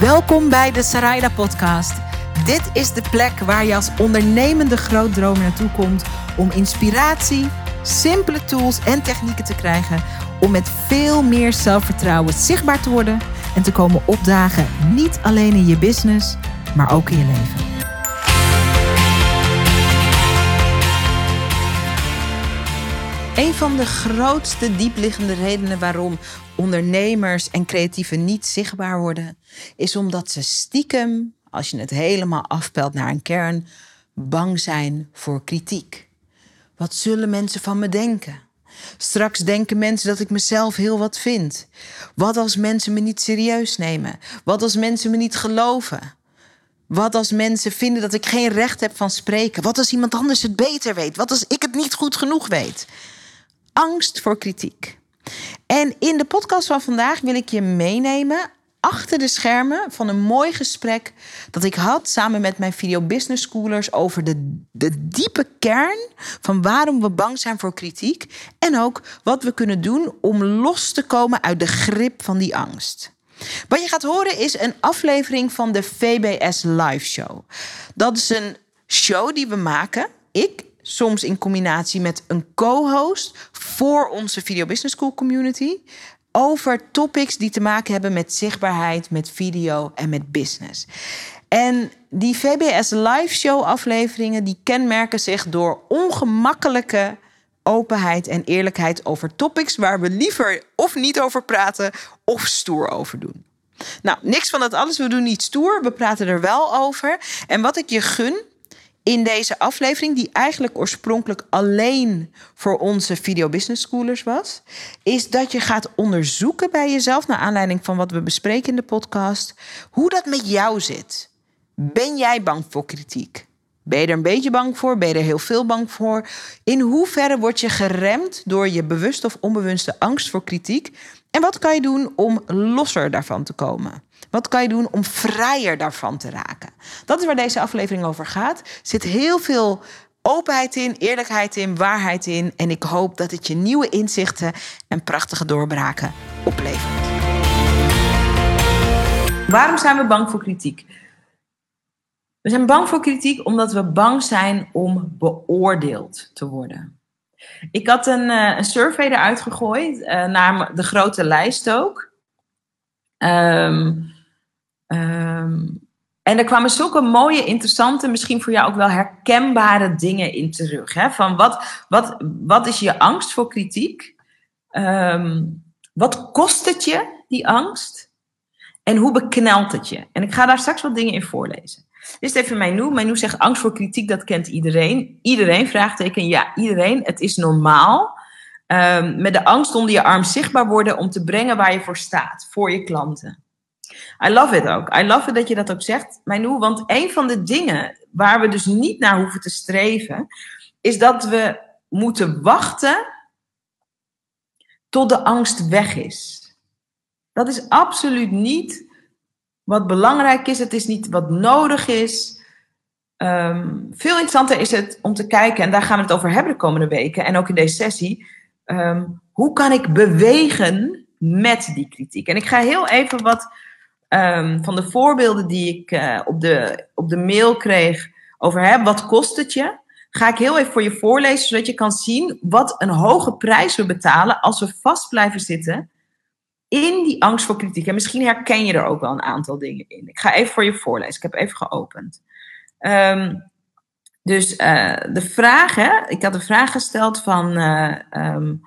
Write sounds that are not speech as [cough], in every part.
Welkom bij de Sarayda Podcast. Dit is de plek waar je als ondernemende grootdromer naartoe komt om inspiratie, simpele tools en technieken te krijgen om met veel meer zelfvertrouwen zichtbaar te worden en te komen opdagen, niet alleen in je business, maar ook in je leven. Een van de grootste diepliggende redenen waarom ondernemers en creatieven niet zichtbaar worden, is omdat ze stiekem, als je het helemaal afpelt naar een kern, bang zijn voor kritiek. Wat zullen mensen van me denken? Straks denken mensen dat ik mezelf heel wat vind. Wat als mensen me niet serieus nemen? Wat als mensen me niet geloven? Wat als mensen vinden dat ik geen recht heb van spreken? Wat als iemand anders het beter weet? Wat als ik het niet goed genoeg weet? Angst voor kritiek. En in de podcast van vandaag wil ik je meenemen achter de schermen van een mooi gesprek dat ik had samen met mijn video business schoolers over de, de diepe kern van waarom we bang zijn voor kritiek en ook wat we kunnen doen om los te komen uit de grip van die angst. Wat je gaat horen is een aflevering van de VBS Live Show. Dat is een show die we maken. Ik soms in combinatie met een co-host voor onze Video Business School community. Over topics die te maken hebben met zichtbaarheid, met video en met business. En die VBS Live Show afleveringen die kenmerken zich door ongemakkelijke openheid en eerlijkheid over topics waar we liever of niet over praten of stoer over doen. Nou, niks van dat alles. We doen niet stoer. We praten er wel over. En wat ik je gun, in deze aflevering, die eigenlijk oorspronkelijk alleen voor onze video business schoolers was, is dat je gaat onderzoeken bij jezelf, naar aanleiding van wat we bespreken in de podcast, hoe dat met jou zit. Ben jij bang voor kritiek? Ben je er een beetje bang voor? Ben je er heel veel bang voor? In hoeverre word je geremd door je bewuste of onbewuste angst voor kritiek? En wat kan je doen om losser daarvan te komen? Wat kan je doen om vrijer daarvan te raken? Dat is waar deze aflevering over gaat. Er zit heel veel openheid in, eerlijkheid in, waarheid in. En ik hoop dat het je nieuwe inzichten en prachtige doorbraken oplevert. Waarom zijn we bang voor kritiek? We zijn bang voor kritiek omdat we bang zijn om beoordeeld te worden. Ik had een, uh, een survey eruit gegooid, uh, naar de grote lijst ook. Um, Um, en er kwamen zulke mooie, interessante, misschien voor jou ook wel herkenbare dingen in terug. Hè? Van wat, wat, wat is je angst voor kritiek? Um, wat kost het je, die angst? En hoe beknelt het je? En ik ga daar straks wat dingen in voorlezen. Dit is even Mijn Mijnou zegt angst voor kritiek, dat kent iedereen. Iedereen, vraagteken, ja, iedereen. Het is normaal. Um, met de angst onder je arm zichtbaar worden om te brengen waar je voor staat, voor je klanten. I love it ook. I love it dat je dat ook zegt, Mijnou. Want een van de dingen waar we dus niet naar hoeven te streven, is dat we moeten wachten tot de angst weg is. Dat is absoluut niet wat belangrijk is. Het is niet wat nodig is. Um, veel interessanter is het om te kijken, en daar gaan we het over hebben de komende weken en ook in deze sessie. Um, hoe kan ik bewegen met die kritiek? En ik ga heel even wat um, van de voorbeelden die ik uh, op, de, op de mail kreeg over hè, wat kost het je, ga ik heel even voor je voorlezen, zodat je kan zien wat een hoge prijs we betalen als we vast blijven zitten in die angst voor kritiek. En misschien herken je er ook wel een aantal dingen in. Ik ga even voor je voorlezen. Ik heb even geopend. Um, dus uh, de vraag, hè, ik had een vraag gesteld van. Uh, um,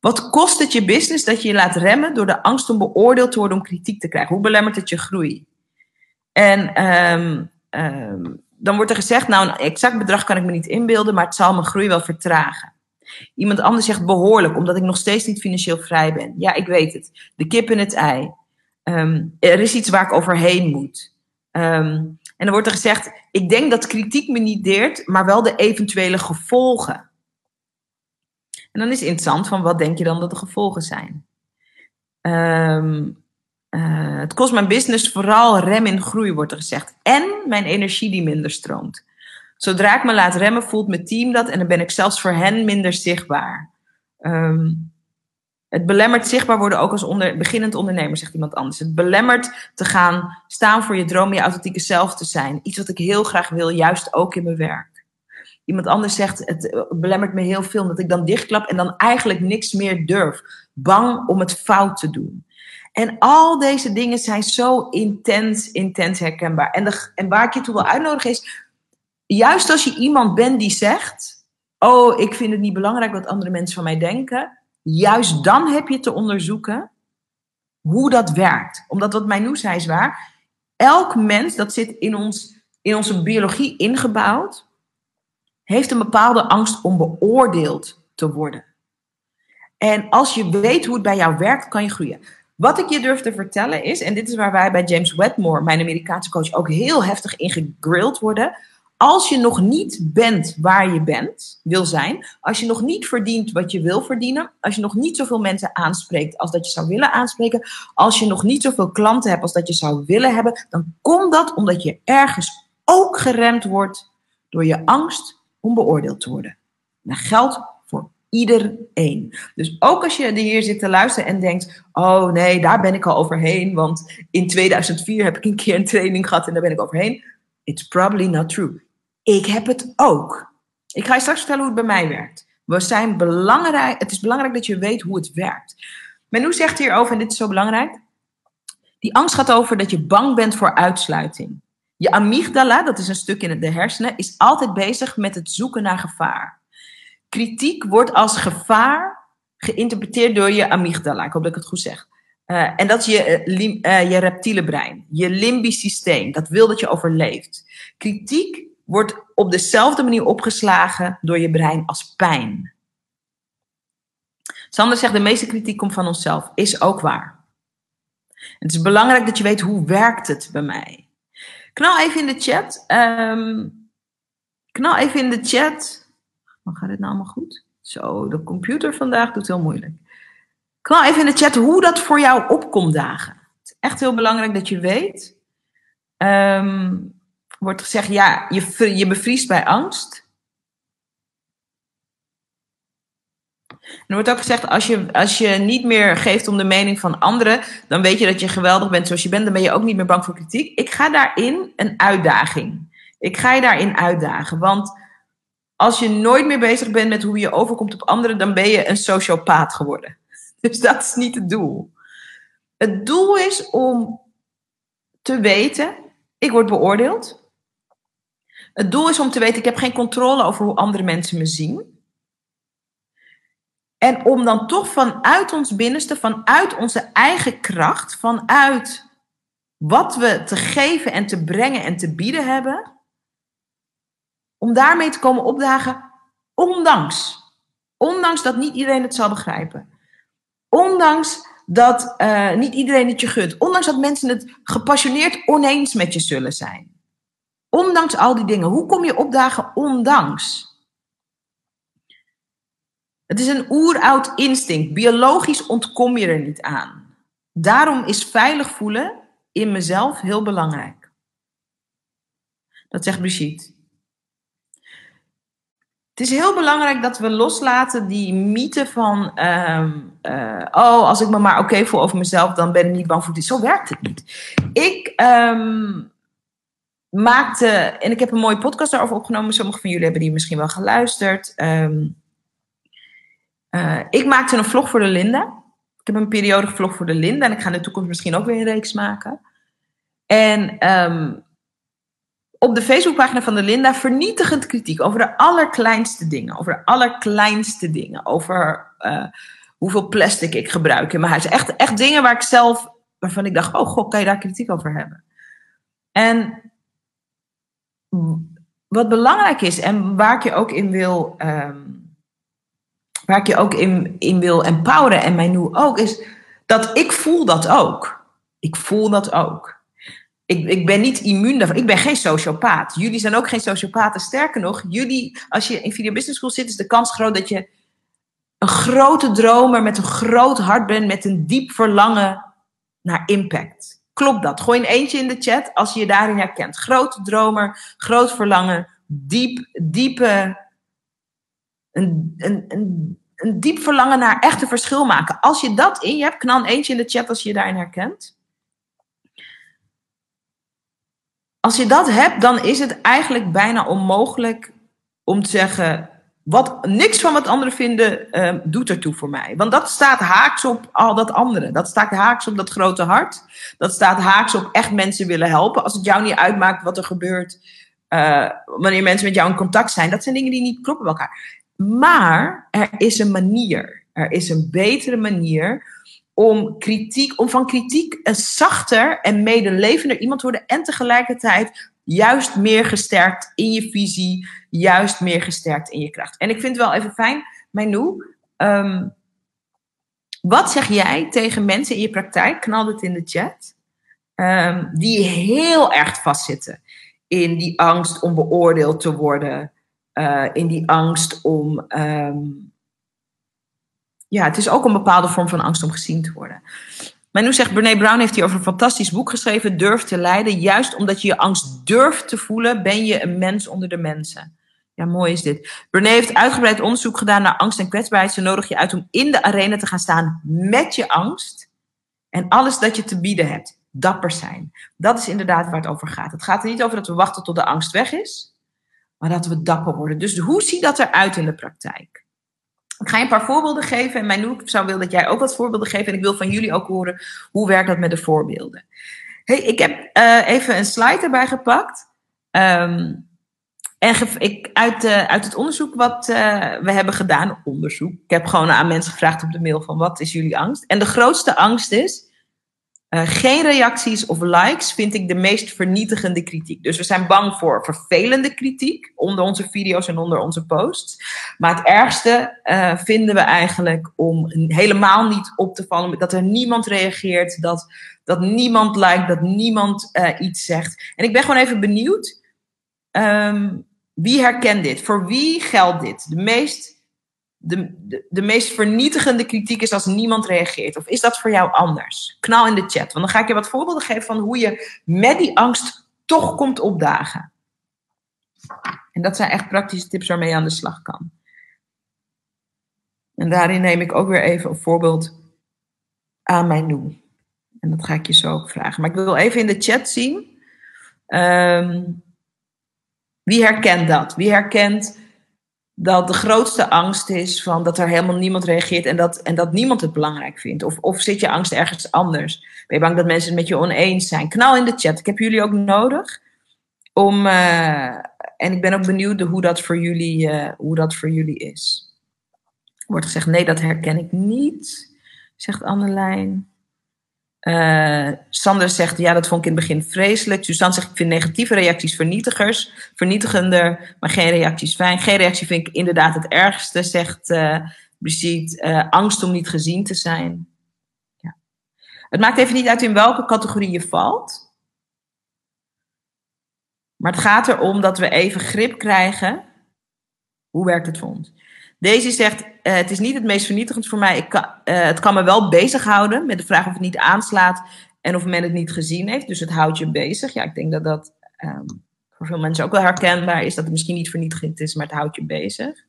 wat kost het je business dat je je laat remmen door de angst om beoordeeld te worden om kritiek te krijgen? Hoe belemmert het je groei? En um, dan wordt er gezegd, nou een exact bedrag kan ik me niet inbeelden, maar het zal mijn groei wel vertragen. Iemand anders zegt behoorlijk, omdat ik nog steeds niet financieel vrij ben. Ja, ik weet het. De kip in het ei. Um, er is iets waar ik overheen moet. en dan wordt er gezegd, ik denk dat kritiek me niet deert, maar wel de eventuele gevolgen. En dan is het interessant van wat denk je dan dat de gevolgen zijn. Um, uh, het kost mijn business vooral rem in groei, wordt er gezegd. En mijn energie die minder stroomt. Zodra ik me laat remmen, voelt mijn team dat en dan ben ik zelfs voor hen minder zichtbaar. Um, Het belemmert zichtbaar worden ook als onder, beginnend ondernemer, zegt iemand anders. Het belemmert te gaan staan voor je droom, je authentieke zelf te zijn. Iets wat ik heel graag wil, juist ook in mijn werk. Iemand anders zegt, het belemmert me heel veel, dat ik dan dichtklap en dan eigenlijk niks meer durf. Bang om het fout te doen. En al deze dingen zijn zo intens, intens herkenbaar. En, de, en waar ik je toe wil uitnodigen is, juist als je iemand bent die zegt, oh, ik vind het niet belangrijk wat andere mensen van mij denken, juist dan heb je te onderzoeken hoe dat werkt. Omdat wat Mijnou zei is waar, elk mens, dat zit in, ons, in onze biologie ingebouwd, heeft een bepaalde angst om beoordeeld te worden. En als je weet hoe het bij jou werkt, kan je groeien. Wat ik je durf te vertellen is, en dit is waar wij bij James Wedmore, mijn Amerikaanse coach, ook heel heftig in gegrild worden. Als je nog niet bent waar je bent, wil zijn, als je nog niet verdient wat je wil verdienen, als je nog niet zoveel mensen aanspreekt als dat je zou willen aanspreken, als je nog niet zoveel klanten hebt als dat je zou willen hebben, dan komt dat omdat je ergens ook geremd wordt door je angst om beoordeeld te worden. Dat geldt voor iedereen. Dus ook als je hier zit te luisteren en denkt: Oh nee, daar ben ik al overheen, want in 2004 heb ik een keer een training gehad en daar ben ik overheen. It's probably not true. Ik heb het ook. Ik ga je straks vertellen hoe het bij mij werkt. We zijn belangrijk, het is belangrijk dat je weet hoe het werkt. Menu zegt hierover, en dit is zo belangrijk. Die angst gaat over dat je bang bent voor uitsluiting. Je amygdala, dat is een stuk in de hersenen, is altijd bezig met het zoeken naar gevaar. Kritiek wordt als gevaar geïnterpreteerd door je amygdala. Ik hoop dat ik het goed zeg. Uh, en dat is je, uh, je reptiele brein, je limbisch systeem. Dat wil dat je overleeft. Kritiek wordt op dezelfde manier opgeslagen door je brein als pijn. Sander zegt, de meeste kritiek komt van onszelf. Is ook waar. Het is belangrijk dat je weet hoe werkt het bij mij. Knal even in de chat. Um, knal even in de chat. Oh, gaat dit nou allemaal goed? Zo, de computer vandaag doet heel moeilijk. Knal even in de chat hoe dat voor jou opkomt dagen. Het is echt heel belangrijk dat je weet. Um, wordt gezegd, ja, je, je bevriest bij angst. er wordt ook gezegd, als je, als je niet meer geeft om de mening van anderen, dan weet je dat je geweldig bent zoals je bent. Dan ben je ook niet meer bang voor kritiek. Ik ga daarin een uitdaging. Ik ga je daarin uitdagen. Want als je nooit meer bezig bent met hoe je overkomt op anderen, dan ben je een sociopaat geworden. [laughs] Dus dat is niet het doel. Het doel is om te weten, ik word beoordeeld. Het doel is om te weten, ik heb geen controle over hoe andere mensen me zien. En om dan toch vanuit ons binnenste, vanuit onze eigen kracht, vanuit wat we te geven en te brengen en te bieden hebben, om daarmee te komen opdagen, ondanks. Ondanks dat niet iedereen het zal begrijpen. Ondanks dat uh, niet iedereen het je gunt. Ondanks dat mensen het gepassioneerd oneens met je zullen zijn. Ondanks al die dingen. Hoe kom je opdagen ondanks? Het is een oeroud instinct. Biologisch ontkom je er niet aan. Daarom is veilig voelen in mezelf heel belangrijk. Dat zegt Brigitte. Het is heel belangrijk dat we loslaten die mythe van: ehm, eh, oh, als ik me maar oké voel over mezelf, dan ben ik niet bang voor dit. Zo werkt het niet. Ik um, maakte, en ik heb een mooie podcast daarover opgenomen. Sommigen van jullie hebben die misschien wel geluisterd. Um, uh, ik maakte een vlog voor de Linda. Ik heb een periode vlog voor de Linda. En ik ga in de toekomst misschien ook weer een reeks maken. En um, op de Facebookpagina van de Linda vernietigend kritiek over de allerkleinste dingen. Over de allerkleinste dingen. Over uh, hoeveel plastic ik gebruik in mijn huis. Echt, echt dingen waar ik zelf, waarvan ik dacht, oh god, kan je daar kritiek over hebben? En wat belangrijk is en waar ik je ook in wil, um, waar ik je ook in, in wil empoweren en mij nu ook, is dat ik voel dat ook. Ik voel dat ook. Ik, ik ben niet immuun daarvoor. Ik ben geen sociopaat. Jullie zijn ook geen sociopaten. Sterker nog, jullie, als je in Video Business School zit, is de kans groot dat je een grote dromer met een groot hart bent, met een diep verlangen naar impact. Klopt dat? Gooi een eentje in de chat als je je daarin herkent. Grote dromer, groot verlangen, diep, diepe, een, een, een, een diep verlangen naar echt een verschil maken. Als je dat in je hebt, knal eentje in de chat als je je daarin herkent. Als je dat hebt, dan is het eigenlijk bijna onmogelijk om te zeggen: wat, niks van wat anderen vinden uh, doet ertoe voor mij. Want dat staat haaks op al dat andere. Dat staat haaks op dat grote hart. Dat staat haaks op echt mensen willen helpen. Als het jou niet uitmaakt wat er gebeurt uh, wanneer mensen met jou in contact zijn. Dat zijn dingen die niet kloppen bij elkaar. Maar er is een manier. Er is een betere manier om kritiek, om van kritiek een zachter en medelevender iemand te worden. En tegelijkertijd juist meer gesterkt in je visie, juist meer gesterkt in je kracht. En ik vind het wel even fijn, Manu, um, wat zeg jij tegen mensen in je praktijk, knal het in de chat, um, die heel erg vastzitten in die angst om beoordeeld te worden, uh, in die angst om. Um, ja, het is ook een bepaalde vorm van angst om gezien te worden. Manu zegt, Brené Brown heeft hier over een fantastisch boek geschreven, Durf te leiden. Juist omdat je je angst durft te voelen, ben je een mens onder de mensen. Ja, mooi is dit. Brené heeft uitgebreid onderzoek gedaan naar angst en kwetsbaarheid. Ze nodig je uit om in de arena te gaan staan met je angst. En alles dat je te bieden hebt. Dapper zijn. Dat is inderdaad waar het over gaat. Het gaat er niet over dat we wachten tot de angst weg is. Maar dat we dapper worden. Dus hoe ziet dat eruit in de praktijk? Ik ga je een paar voorbeelden geven. En mijn zou willen dat jij ook wat voorbeelden geeft. En ik wil van jullie ook horen hoe werkt dat met de voorbeelden. Hey, ik heb uh, even een slide erbij gepakt. Um, en ik, uit, uh, uit het onderzoek wat uh, we hebben gedaan, onderzoek. Ik heb gewoon aan mensen gevraagd op de mail van wat is jullie angst? En de grootste angst is uh, geen reacties of likes vind ik de meest vernietigende kritiek. Dus we zijn bang voor vervelende kritiek onder onze video's en onder onze posts. Maar het ergste uh, vinden we eigenlijk om helemaal niet op te vallen. Dat er niemand reageert, dat, dat niemand liked, dat niemand uh, iets zegt. En ik ben gewoon even benieuwd. Um, wie herkent dit? Voor wie geldt dit? De meest de, de, meest vernietigende kritiek is als niemand reageert? Of is dat voor jou anders? Knal in de chat, want dan ga ik je wat voorbeelden geven van hoe je met die angst toch komt opdagen. En dat zijn echt praktische tips waarmee je aan de slag kan. En daarin neem ik ook weer even een voorbeeld aan mijn nu. En dat ga ik je zo ook vragen. Maar ik wil even in de chat zien. Um, wie herkent dat? Wie herkent dat de grootste angst is van dat er helemaal niemand reageert en dat, en dat niemand het belangrijk vindt? Of, of zit je angst ergens anders? Ben je bang dat mensen het met je oneens zijn? Knal in de chat. Ik heb jullie ook nodig om. Uh, en ik ben ook benieuwd hoe dat voor jullie, uh, hoe dat voor jullie is. Wordt gezegd: nee, dat herken ik niet, zegt Annelijn. Uh, Sander zegt, ja, dat vond ik in het begin vreselijk. Suzanne zegt, ik vind negatieve reacties vernietigers, vernietigender, maar geen reacties fijn. Geen reactie vind ik inderdaad het ergste, zegt uh, Brigitte. Uh, angst om niet gezien te zijn. Ja. Het maakt even niet uit in welke categorie je valt. Maar het gaat erom dat we even grip krijgen. Hoe werkt het voor ons? Deze zegt, uh, het is niet het meest vernietigend voor mij. Ik kan, uh, het kan me wel bezighouden met de vraag of het niet aanslaat en of men het niet gezien heeft. Dus het houdt je bezig. Ja, ik denk dat dat um, voor veel mensen ook wel herkenbaar is. Dat het misschien niet vernietigend is, maar het houdt je bezig.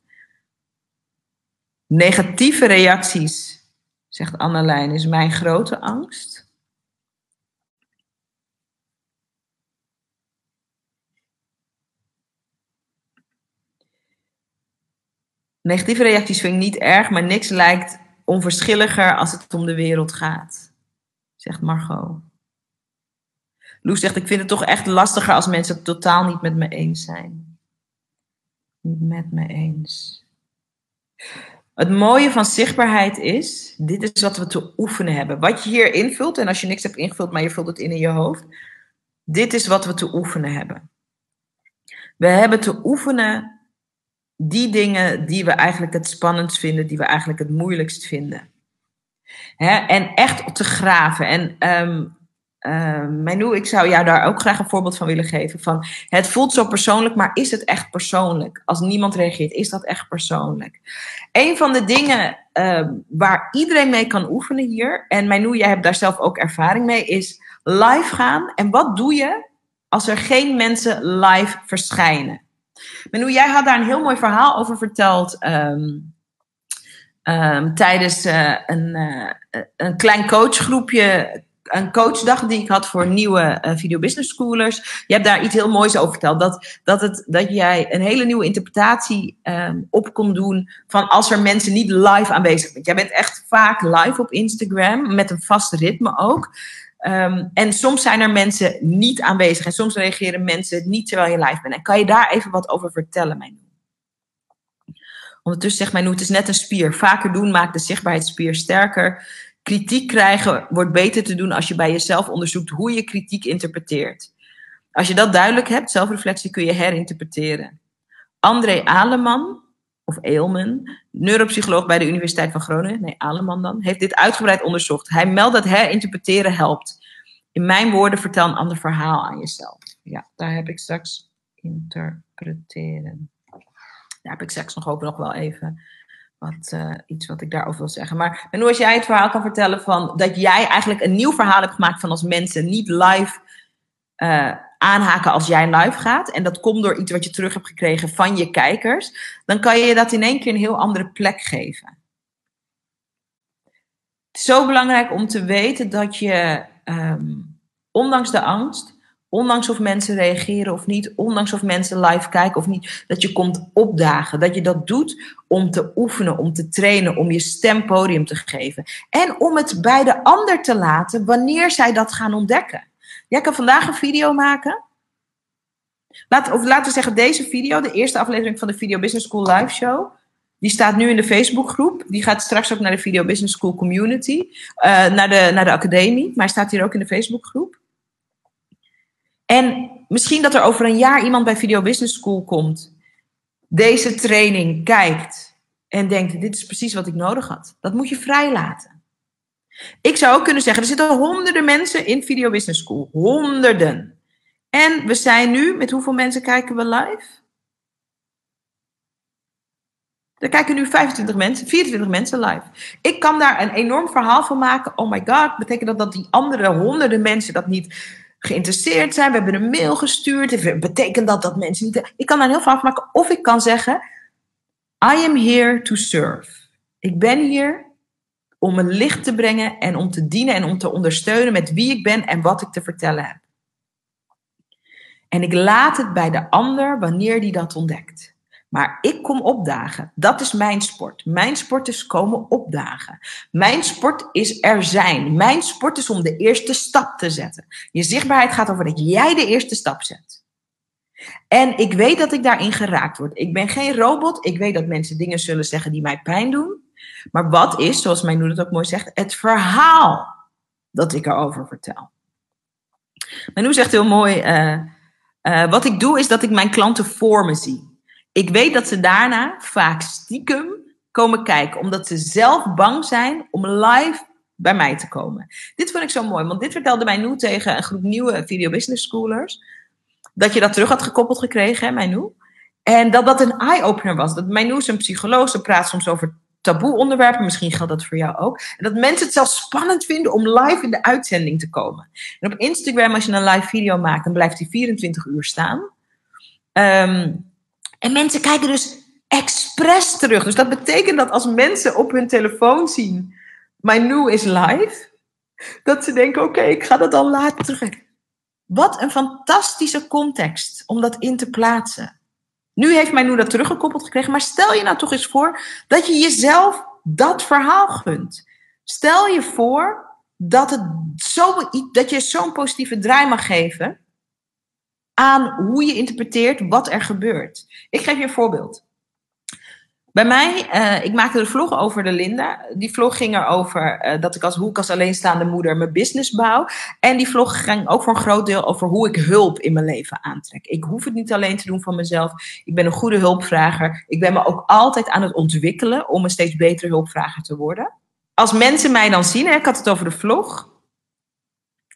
Negatieve reacties, zegt Annelijn, is mijn grote angst. Negatieve reacties vind ik niet erg, maar niks lijkt onverschilliger als het om de wereld gaat, zegt Margot. Loes zegt, ik vind het toch echt lastiger als mensen het totaal niet met me eens zijn. Niet met me eens. Het mooie van zichtbaarheid is, dit is wat we te oefenen hebben. Wat je hier invult, en als je niks hebt ingevuld, maar je vult het in in je hoofd. Dit is wat we te oefenen hebben. We hebben te oefenen die dingen die we eigenlijk het spannendst vinden, die we eigenlijk het moeilijkst vinden. Hè? En echt te graven. En um, ik zou jou daar ook graag een voorbeeld van willen geven. Van, het voelt zo persoonlijk, maar is het echt persoonlijk? Als niemand reageert, is dat echt persoonlijk? Een van de dingen uh, waar iedereen mee kan oefenen hier, en Manu, jij hebt daar zelf ook ervaring mee, is live gaan. En wat doe je als er geen mensen live verschijnen? Manu, jij had daar een heel mooi verhaal over verteld. Um, ehm, tijdens eh, een, uh, een klein coachgroepje, een coachdag die ik had voor nieuwe uh, video business schoolers. Je hebt daar iets heel moois over verteld. Dat, dat, het, dat jij een hele nieuwe interpretatie um, op kon doen van als er mensen niet live aanwezig zijn. Jij bent echt vaak live op Instagram, met een vast ritme ook. Um, en soms zijn er mensen niet aanwezig en soms reageren mensen niet terwijl je live bent. En kan je daar even wat over vertellen, mijn Ondertussen zegt mijn het is net een spier. Vaker doen maakt de zichtbaarheidsspier sterker. Kritiek krijgen wordt beter te doen als je bij jezelf onderzoekt hoe je kritiek interpreteert. Als je dat duidelijk hebt, zelfreflectie, kun je herinterpreteren. André Aleman, of Eelman, neuropsycholoog bij de Universiteit van Groningen, nee, Aleman dan, heeft dit uitgebreid onderzocht. Hij meldt dat herinterpreteren helpt. In mijn woorden, vertel een ander verhaal aan jezelf. Ja, daar heb ik straks interpreteren. Daar heb ik straks nog ook nog wel even wat, uh, iets wat ik daarover wil zeggen. Maar en als jij het verhaal kan vertellen van dat jij eigenlijk een nieuw verhaal hebt gemaakt van als mensen niet live uh, aanhaken als jij live gaat. En dat komt door iets wat je terug hebt gekregen van je kijkers. Dan kan je dat in één keer een heel andere plek geven. Het is zo belangrijk om te weten dat je, um, ondanks de angst, ondanks of mensen reageren of niet, ondanks of mensen live kijken of niet, dat je komt opdagen. Dat je dat doet om te oefenen, om te trainen, om je stem podium te geven. En om het bij de ander te laten wanneer zij dat gaan ontdekken. Jij kan vandaag een video maken. Laat, of laten we zeggen, deze video, de eerste aflevering van de Video Business School live show. Die staat nu in de Facebookgroep. Die gaat straks ook naar de Video Business School community. Uh, naar, de, naar de academie. Maar hij staat hier ook in de Facebookgroep. En misschien dat er over een jaar iemand bij Video Business School komt. Deze training kijkt. En denkt, dit is precies wat ik nodig had. Dat moet je vrijlaten. Ik zou ook kunnen zeggen, er zitten honderden mensen in Video Business School. Honderden. En we zijn nu, met hoeveel mensen kijken we live? Er kijken nu 25 mensen, 24 mensen live. Ik kan daar een enorm verhaal van maken. Oh my god, betekent dat dat die andere honderden mensen dat niet geïnteresseerd zijn? We hebben een mail gestuurd. Betekent dat dat mensen niet... Ik kan daar een heel verhaal van maken. Of ik kan zeggen, I am here to serve. Ik ben hier om een licht te brengen en om te dienen en om te ondersteunen met wie ik ben en wat ik te vertellen heb. En ik laat het bij de ander wanneer die dat ontdekt. Maar ik kom opdagen. Dat is mijn sport. Mijn sport is komen opdagen. Mijn sport is er zijn. Mijn sport is om de eerste stap te zetten. Je zichtbaarheid gaat over dat jij de eerste stap zet. En ik weet dat ik daarin geraakt word. Ik ben geen robot. Ik weet dat mensen dingen zullen zeggen die mij pijn doen. Maar wat is, zoals mijn moeder het ook mooi zegt, het verhaal dat ik erover vertel? Mijn moeder zegt heel mooi, uh, uh, wat ik doe is dat ik mijn klanten voor me zie. Ik weet dat ze daarna vaak stiekem komen kijken, omdat ze zelf bang zijn om live bij mij te komen. Dit vond ik zo mooi, want dit vertelde mij nu tegen een groep nieuwe video business schoolers. Dat je dat terug had gekoppeld gekregen, hè, Mijnu. En dat dat een eye-opener was. Dat Mijnu is een psycholoog, praat soms over taboe onderwerpen. Misschien geldt dat voor jou ook. En dat mensen het zelfs spannend vinden om live in de uitzending te komen. En op Instagram, als je een live video maakt, dan blijft die 24 uur staan. Um, en mensen kijken dus expres terug. Dus dat betekent dat als mensen op hun telefoon zien, mijn new is live, dat ze denken, oké, ik ga dat al later terug. Wat een fantastische context om dat in te plaatsen. Nu heeft mij nu dat teruggekoppeld gekregen. Maar stel je nou toch eens voor dat je jezelf dat verhaal gunt. Stel je voor dat, het zo, dat je zo'n positieve draai mag geven aan hoe je interpreteert wat er gebeurt. Ik geef je een voorbeeld. Bij mij, uh, ik maakte de vlog over de Linda. Die vlog ging erover uh, dat ik als, hoe ik als alleenstaande moeder mijn business bouw. En die vlog ging ook voor een groot deel over hoe ik hulp in mijn leven aantrek. Ik hoef het niet alleen te doen van mezelf. Ik ben een goede hulpvrager. Ik ben me ook altijd aan het ontwikkelen om een steeds betere hulpvrager te worden. Als mensen mij dan zien, hè, ik had het over de vlog.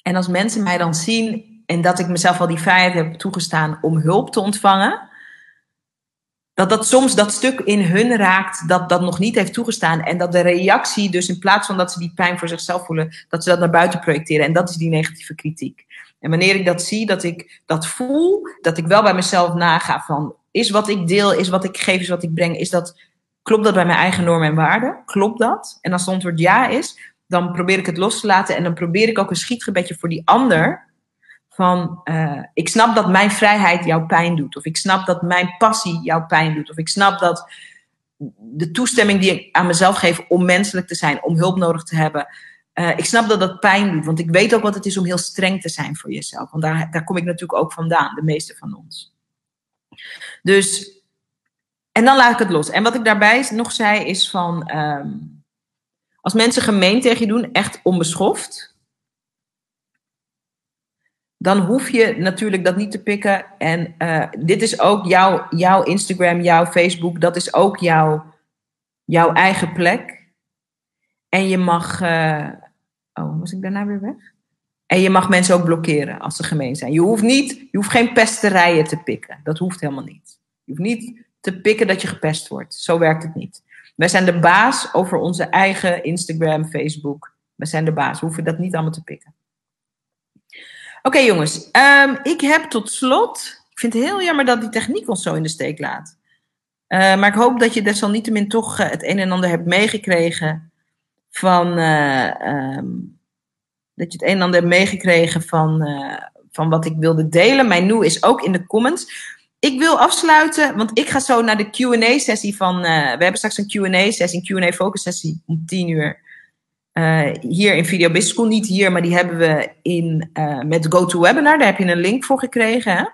En als mensen mij dan zien en dat ik mezelf al die vrijheid heb toegestaan om hulp te ontvangen dat dat soms dat stuk in hun raakt dat dat nog niet heeft toegestaan. En dat de reactie dus in plaats van dat ze die pijn voor zichzelf voelen, dat ze dat naar buiten projecteren. En dat is die negatieve kritiek. En wanneer ik dat zie, dat ik dat voel, dat ik wel bij mezelf naga van, is wat ik deel, is wat ik geef, is wat ik breng, is dat Klopt dat bij mijn eigen normen en waarden? Klopt dat? En als het antwoord ja is, dan probeer ik het los te laten en dan probeer ik ook een schietgebedje voor die ander. Van, uh, ik snap dat mijn vrijheid jou pijn doet. Of ik snap dat mijn passie jou pijn doet. Of ik snap dat de toestemming die ik aan mezelf geef om menselijk te zijn, om hulp nodig te hebben. Uh, ik snap dat dat pijn doet, want ik weet ook wat het is om heel streng te zijn voor jezelf. Want daar, daar kom ik natuurlijk ook vandaan, de meeste van ons. Dus, en dan laat ik het los. En wat ik daarbij nog zei is van, um, als mensen gemeen tegen je doen, echt onbeschoft, dan hoef je natuurlijk dat niet te pikken. En uh, dit is ook jouw, jouw Instagram, jouw Facebook, dat is ook jouw, jouw eigen plek. En je mag. Uh, oh, was ik daarna weer weg? En je mag mensen ook blokkeren als ze gemeen zijn. Je hoeft, niet, je hoeft geen pesterijen te pikken. Dat hoeft helemaal niet. Je hoeft niet te pikken dat je gepest wordt. Zo werkt het niet. Wij zijn de baas over onze eigen Instagram, Facebook. We zijn de baas. We hoeven dat niet allemaal te pikken. Oké jongens, um, ik heb tot slot. Ik vind het heel jammer dat die techniek ons zo in de steek laat. Uh, maar ik hoop dat je desalniettemin toch uh, het een en ander hebt meegekregen van. Uh, um, dat je het een en ander hebt meegekregen van, van wat ik wilde delen. Mijn nu is ook in de comments. Ik wil afsluiten, want ik ga zo naar de QA-sessie van. we hebben straks een QA-sessie, een QA-focus-sessie om 10 uur. Uh, hier in Video Business niet hier, maar die hebben we in, uh, met GoToWebinar. Daar heb je een link voor gekregen. Hè?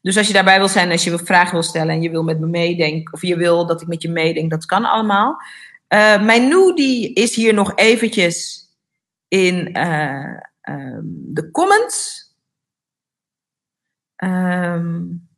Dus als je daarbij wil zijn, als je vragen wil stellen en je wil met me meedenken, of je wil dat ik met je meedenk, dat kan allemaal. Uh, mijn nu die is hier nog eventjes in um, de comments. Um,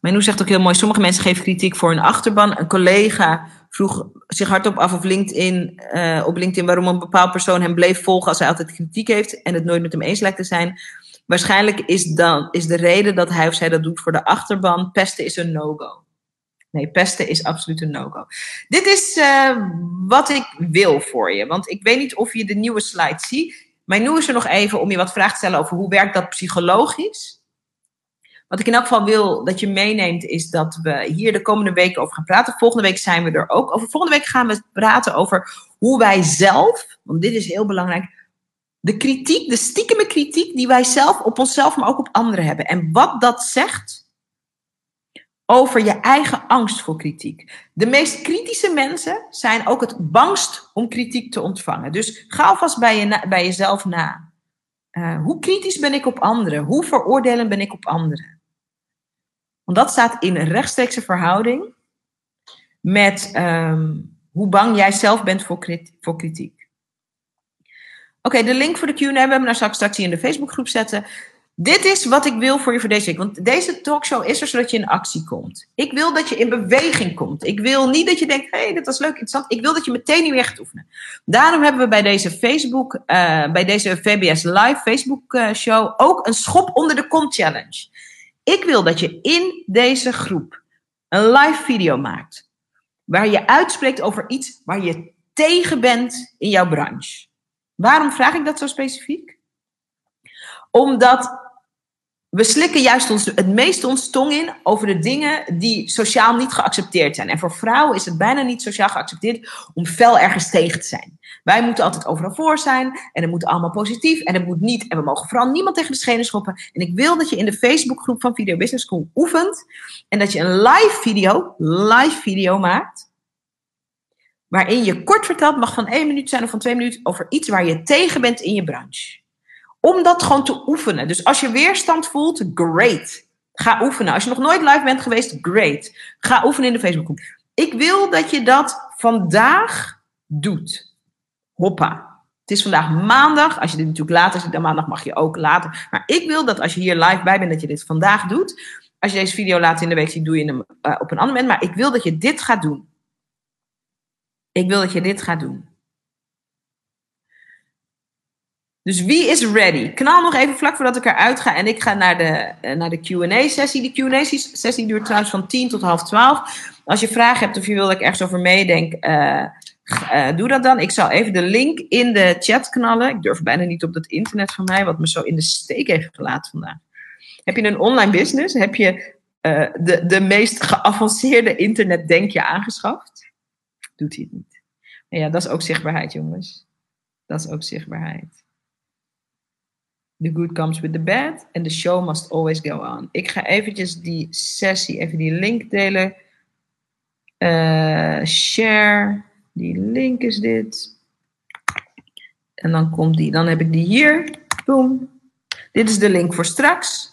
Menu zegt ook heel mooi: sommige mensen geven kritiek voor een achterban. Een collega vroeg zich hardop af of LinkedIn, uh, op LinkedIn waarom een bepaald persoon hem bleef volgen als hij altijd kritiek heeft en het nooit met hem eens lijkt te zijn. Waarschijnlijk is, dan, is de reden dat hij of zij dat doet voor de achterban. Pesten is een no-go. Nee, pesten is absoluut een no-go. Dit is uh, wat ik wil voor je. Want ik weet niet of je de nieuwe slide ziet. Mijn nieuwe is er nog even om je wat vragen te stellen over hoe werkt dat psychologisch. Wat ik in elk geval wil dat je meeneemt, is dat we hier de komende weken over gaan praten. Volgende week zijn we er ook over. Volgende week gaan we praten over hoe wij zelf, want dit is heel belangrijk, de kritiek, de stiekeme kritiek die wij zelf op onszelf, maar ook op anderen hebben. En wat dat zegt over je eigen angst voor kritiek. De meest kritische mensen zijn ook het bangst om kritiek te ontvangen. Dus ga alvast bij, je, bij jezelf na. Uh, hoe kritisch ben ik op anderen? Hoe veroordelen ben ik op anderen? Want dat staat in rechtstreekse verhouding met um, hoe bang jij zelf bent voor. Voor kritiek. Oké, de link voor de Q&A hebben we naar straks in de Facebookgroep zetten. Dit is wat ik wil voor je voor deze week. Want deze talkshow is er zodat je in actie komt. Ik wil dat je in beweging komt. Ik wil niet dat je denkt, hé, hey, dit was leuk, interessant. Ik wil dat je meteen niet weer gaat oefenen. Daarom hebben we bij deze Facebook, uh, bij deze VBS Live Facebook uh, show ook een schop onder de kont challenge. Ik wil dat je in deze groep een live video maakt. Waar je uitspreekt over iets waar je tegen bent in jouw branche. Waarom vraag ik dat zo specifiek? Omdat we slikken juist ons, het meeste ons tong in over de dingen die sociaal niet geaccepteerd zijn. En voor vrouwen is het bijna niet sociaal geaccepteerd om fel ergens tegen te zijn. Wij moeten altijd overal voor zijn en het moet allemaal positief en het moet niet. En we mogen vooral niemand tegen de schenen schoppen. En ik wil dat je in de Facebookgroep van Video Business School oefent en dat je een live video, live video maakt. Waarin je kort vertelt, mag van één minuut zijn of van twee minuten, over iets waar je tegen bent in je branche. Om dat gewoon te oefenen. Dus als je weerstand voelt, great. Ga oefenen. Als je nog nooit live bent geweest, great. Ga oefenen in de Facebookgroep. Ik wil dat je dat vandaag doet. Hoppa. Het is vandaag maandag. Als je dit natuurlijk later ziet dan maandag, mag je ook later. Maar ik wil dat als je hier live bij bent, dat je dit vandaag doet. Als je deze video later in de week ziet, doe je hem uh, op een ander moment. Maar ik wil dat je dit gaat doen. Ik wil dat je dit gaat doen. Dus wie is ready? Knal nog even vlak voordat ik eruit ga en ik ga naar de, eh, naar de QA-sessie. De QA-sessie duurt trouwens van 10 tot half 12. Als je vragen hebt of je wil dat ik ergens over meedenk, uh, uh, doe dat dan. Ik zal even de link in de chat knallen. Ik durf bijna niet op dat internet van mij, wat me zo in de steek heeft gelaten vandaag. Heb je een online business? Heb je eh, de, de meest geavanceerde internet denk je aangeschaft. Doet hij het niet. Ja, dat is ook zichtbaarheid, jongens. Dat is ook zichtbaarheid. The good comes with the bad and the show must always go on. Ik ga eventjes die sessie, even die link delen. Uh, share, die link is dit. En dan komt die, dan heb ik die hier. Boom. Dit is de link voor straks.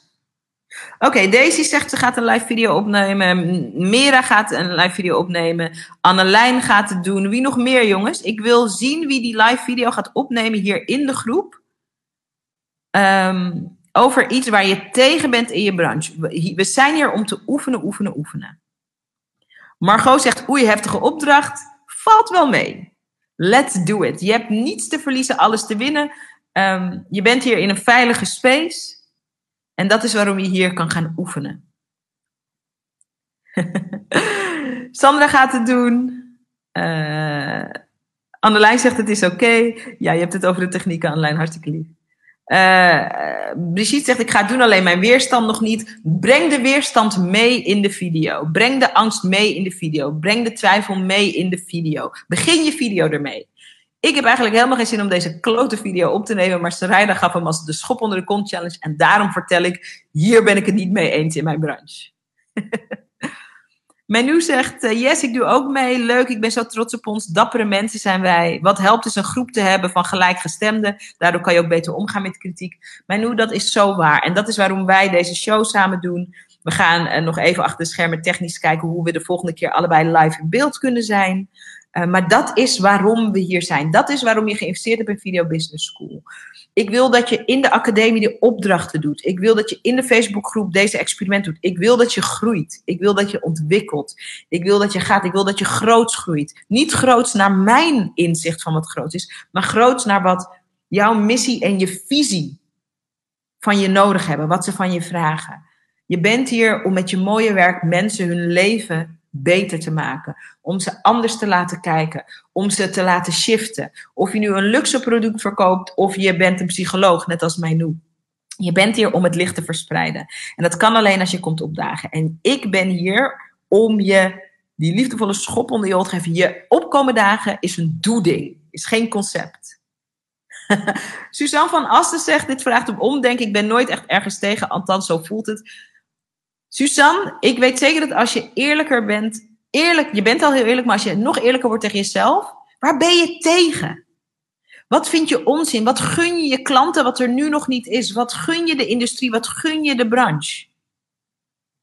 Oké, Daisy zegt ze gaat een live video opnemen. Mera gaat een live video opnemen. Annelijn gaat het doen. Wie nog meer, jongens? Ik wil zien wie die live video gaat opnemen hier in de groep. Um, over iets waar je tegen bent in je branche. We zijn hier om te oefenen, oefenen, oefenen. Margot zegt, oei, heftige opdracht. Valt wel mee. Let's do it. Je hebt niets te verliezen, alles te winnen. Um, je bent hier in een veilige space. En dat is waarom je hier kan gaan oefenen. [laughs] Sandra gaat het doen. Uh, Annelijn zegt het is oké. Ja, je hebt het over de technieken, Annelijn, hartstikke lief. Uh, Brigitte zegt, ik ga het doen, alleen mijn weerstand nog niet. Breng de weerstand mee in de video. Breng de angst mee in de video. Breng de twijfel mee in de video. Begin je video ermee. Ik heb eigenlijk helemaal geen zin om deze klote video op te nemen, maar Sarayda gaf hem als de schop onder de kont challenge. En daarom vertel ik, hier ben ik het niet mee eens in mijn branche. [laughs] Menu zegt, uh, yes, ik doe ook mee. Leuk, ik ben zo trots op ons. Dappere mensen zijn wij. Wat helpt is een groep te hebben van gelijkgestemden. Daardoor kan je ook beter omgaan met kritiek. Menu, dat is zo waar. En dat is waarom wij deze show samen doen. We gaan uh, nog even achter de schermen technisch kijken hoe we de volgende keer allebei live in beeld kunnen zijn. Uh, maar dat is waarom we hier zijn. Dat is waarom je geïnvesteerd hebt in Video Business School. Ik wil dat je in de academie de opdrachten doet. Ik wil dat je in de Facebookgroep deze experiment doet. Ik wil dat je groeit. Ik wil dat je ontwikkelt. Ik wil dat je gaat. Ik wil dat je groots groeit. Niet groots naar mijn inzicht van wat groot is, maar groots naar wat jouw missie en je visie van je nodig hebben. Wat ze van je vragen. Je bent hier om met je mooie werk mensen hun leven beter te maken. Om ze anders te laten kijken. Om ze te laten shiften. Of je nu een luxe product verkoopt of je bent een psycholoog, net als Mijnou. Je bent hier om het licht te verspreiden. En dat kan alleen als je komt opdagen. En ik ben hier om je die liefdevolle schop onder je oor te geven. Je opkomen dagen is een doeding, is geen concept. [laughs] Suzanne van Asten zegt, dit vraagt om omdenken. Ik ben nooit echt ergens tegen, althans zo voelt het. Suzanne, ik weet zeker dat als je eerlijker bent, eerlijk, je bent al heel eerlijk, maar als je nog eerlijker wordt tegen jezelf, waar ben je tegen? Wat vind je onzin? Wat gun je je klanten wat er nu nog niet is? Wat gun je de industrie? Wat gun je de branche?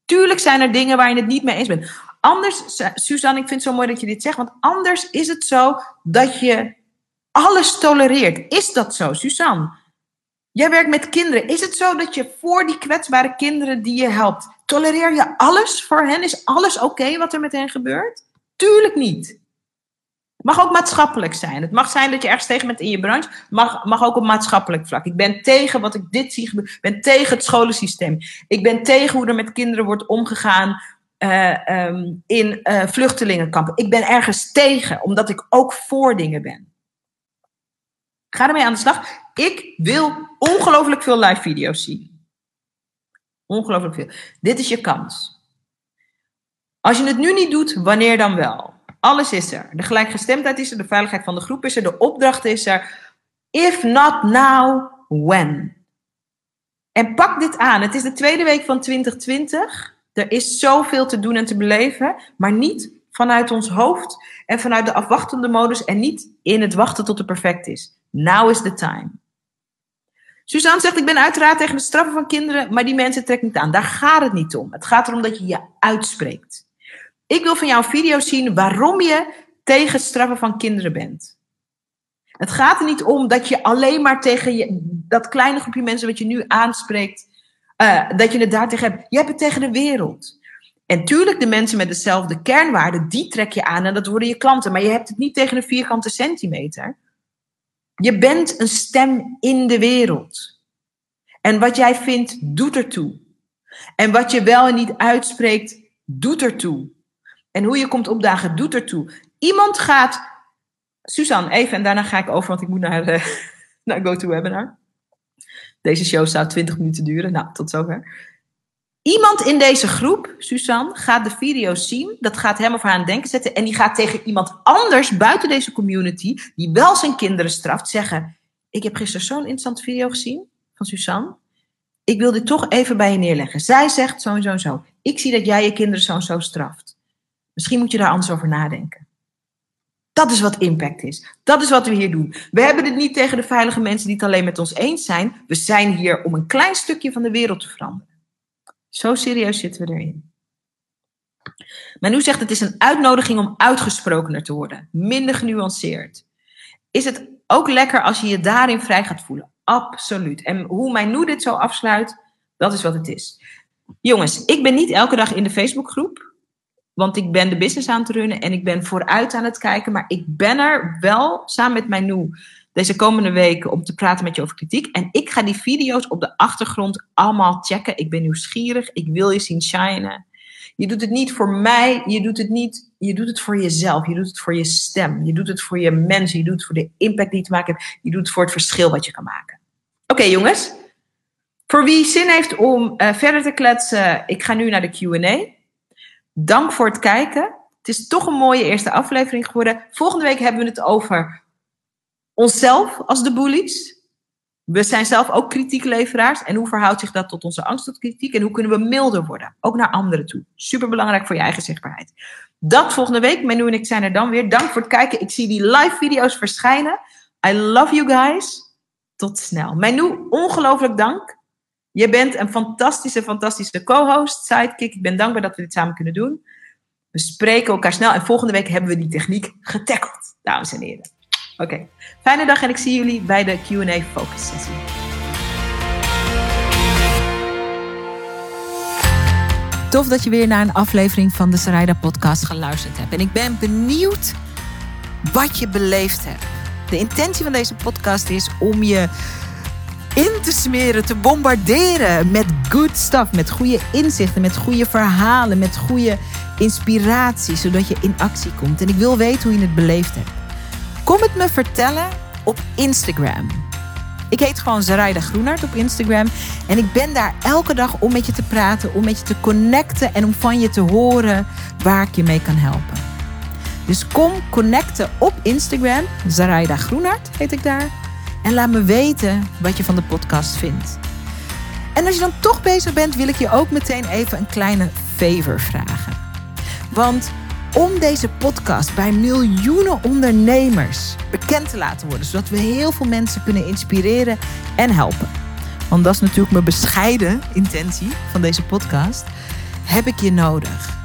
Tuurlijk zijn er dingen waar je het niet mee eens bent. Anders, Suzanne, ik vind het zo mooi dat je dit zegt, want anders is het zo dat je alles tolereert. Is dat zo, Suzanne? Jij werkt met kinderen. Is het zo dat je voor die kwetsbare kinderen die je helpt, tolereer je alles voor hen? Is alles oké wat er met hen gebeurt? Tuurlijk niet. Het mag ook maatschappelijk zijn. Het mag zijn dat je ergens tegen bent in je branche. Het mag, mag ook op maatschappelijk vlak. Ik ben tegen wat ik dit zie gebeuren. Ik ben tegen het scholensysteem. Ik ben tegen hoe er met kinderen wordt omgegaan uh, um, in uh, vluchtelingenkampen. Ik ben ergens tegen, omdat ik ook voor dingen ben. Ga ermee aan de slag. Ik wil ongelooflijk veel live video's zien. Ongelooflijk veel. Dit is je kans. Als je het nu niet doet, wanneer dan wel? Alles is er. De gelijkgestemdheid is er, de veiligheid van de groep is er, de opdracht is er. If not now, when? En pak dit aan. Het is de tweede week van 2020. Er is zoveel te doen en te beleven, maar niet vanuit ons hoofd en vanuit de afwachtende modus en niet in het wachten tot het perfect is. Now is the time. Suzanne zegt, ik ben uiteraard tegen het straffen van kinderen, maar die mensen trekken niet aan. Daar gaat het niet om. Het gaat erom dat je je uitspreekt. Ik wil van jou een video zien waarom je tegen straffen van kinderen bent. Het gaat er niet om dat je alleen maar tegen dat kleine groepje mensen wat je nu aanspreekt, uh, dat je het daar tegen hebt. Je hebt het tegen de wereld. En tuurlijk, de mensen met dezelfde kernwaarden, die trek je aan en dat worden je klanten. Maar je hebt het niet tegen een vierkante centimeter. Je bent een stem in de wereld. En wat jij vindt, doet ertoe. En wat je wel en niet uitspreekt, doet ertoe. En hoe je komt opdagen, doet ertoe. Iemand gaat. Suzanne, even en daarna ga ik over, want ik moet naar, [laughs] naar GoToWebinar. Deze show zou 20 minuten duren. Nou, tot zover. Iemand in deze groep, Suzanne, gaat de video zien. Dat gaat hem of haar aan denken zetten. En die gaat tegen iemand anders buiten deze community, die wel zijn kinderen straft, zeggen: Ik heb gisteren zo'n interessante video gezien van Suzanne. Ik wil dit toch even bij je neerleggen. Zij zegt zo en zo en zo. Ik zie dat jij je kinderen zo en zo straft. Misschien moet je daar anders over nadenken. Dat is wat impact is. Dat is wat we hier doen. We hebben het niet tegen de veilige mensen die het alleen met ons eens zijn. We zijn hier om een klein stukje van de wereld te veranderen. Zo serieus zitten we erin. Maar nu zegt het is een uitnodiging om uitgesprokener te worden. Minder genuanceerd. Is het ook lekker als je je daarin vrij gaat voelen? Absoluut. En hoe mijn nu dit zo afsluit, dat is wat het is. Jongens, ik ben niet elke dag in de Facebookgroep. Want ik ben de business aan het runnen en ik ben vooruit aan het kijken. Maar ik ben er wel samen met mijn nu deze komende weken om te praten met je over kritiek. En ik ga die video's op de achtergrond allemaal checken. Ik ben nieuwsgierig. Ik wil je zien shinen. Je doet het niet voor mij. Je doet het niet. Je doet het voor jezelf. Je doet het voor je stem. Je doet het voor je mensen. Je doet het voor de impact die je te maken hebt. Je doet het voor het verschil wat je kan maken. Oké, jongens. Voor wie zin heeft om uh, verder te kletsen, ik ga nu naar de QA. Dank voor het kijken. Het is toch een mooie eerste aflevering geworden. Volgende week hebben we het over onszelf als de bullies. We zijn zelf ook kritiekleveraars. En hoe verhoudt zich dat tot onze angst tot kritiek? En hoe kunnen we milder worden? Ook naar anderen toe. Super belangrijk voor je eigen zichtbaarheid. Dat volgende week. Menu en ik zijn er dan weer. Dank voor het kijken. Ik zie die live video's verschijnen. I love you guys. Tot snel. Menu, ongelooflijk dank. Je bent een fantastische, fantastische co-host, sidekick. Ik ben dankbaar dat we dit samen kunnen doen. We spreken elkaar snel en volgende week hebben we die techniek getackeld, dames en heren. Oké, fijne dag en ik zie jullie bij de Q&A focus sessie. Tof dat je weer naar een aflevering van de Sarayda podcast geluisterd hebt. En ik ben benieuwd wat je beleefd hebt. De intentie van deze podcast is om je in te smeren, te bombarderen met good stuff, met goede inzichten, met goede verhalen, met goede inspiratie, zodat je in actie komt. En ik wil weten hoe je het beleefd hebt. Kom het me vertellen op Instagram. Ik heet gewoon Zaraida Groenart op Instagram. En ik ben daar elke dag om met je te praten, om met je te connecten en om van je te horen waar ik je mee kan helpen. Dus kom connecten op Instagram. Zaraida Groenart heet ik daar. En laat me weten wat je van de podcast vindt. En als je dan toch bezig bent, wil ik je ook meteen even een kleine favor vragen. Want om deze podcast bij miljoenen ondernemers bekend te laten worden, zodat we heel veel mensen kunnen inspireren en helpen. Want dat is natuurlijk mijn bescheiden intentie van deze podcast. Heb ik je nodig.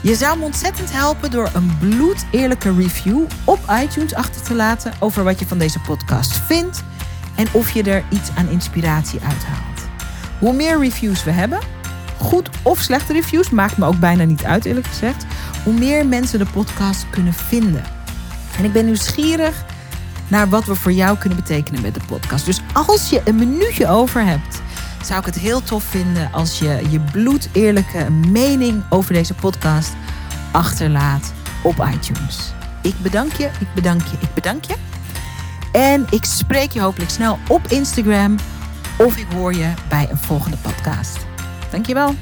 Je zou me ontzettend helpen door een bloedeerlijke review op iTunes achter te laten over wat je van deze podcast vindt en of je er iets aan inspiratie uithaalt. Hoe meer reviews we hebben, goed of slechte reviews, maakt me ook bijna niet uit eerlijk gezegd, hoe meer mensen de podcast kunnen vinden. En ik ben nieuwsgierig naar wat we voor jou kunnen betekenen met de podcast. Dus als je een minuutje over hebt zou ik het heel tof vinden als je je bloedeerlijke mening over deze podcast achterlaat op iTunes. Ik bedank je, ik bedank je, ik bedank je. En ik spreek je hopelijk snel op Instagram of ik hoor je bij een volgende podcast. Dankjewel.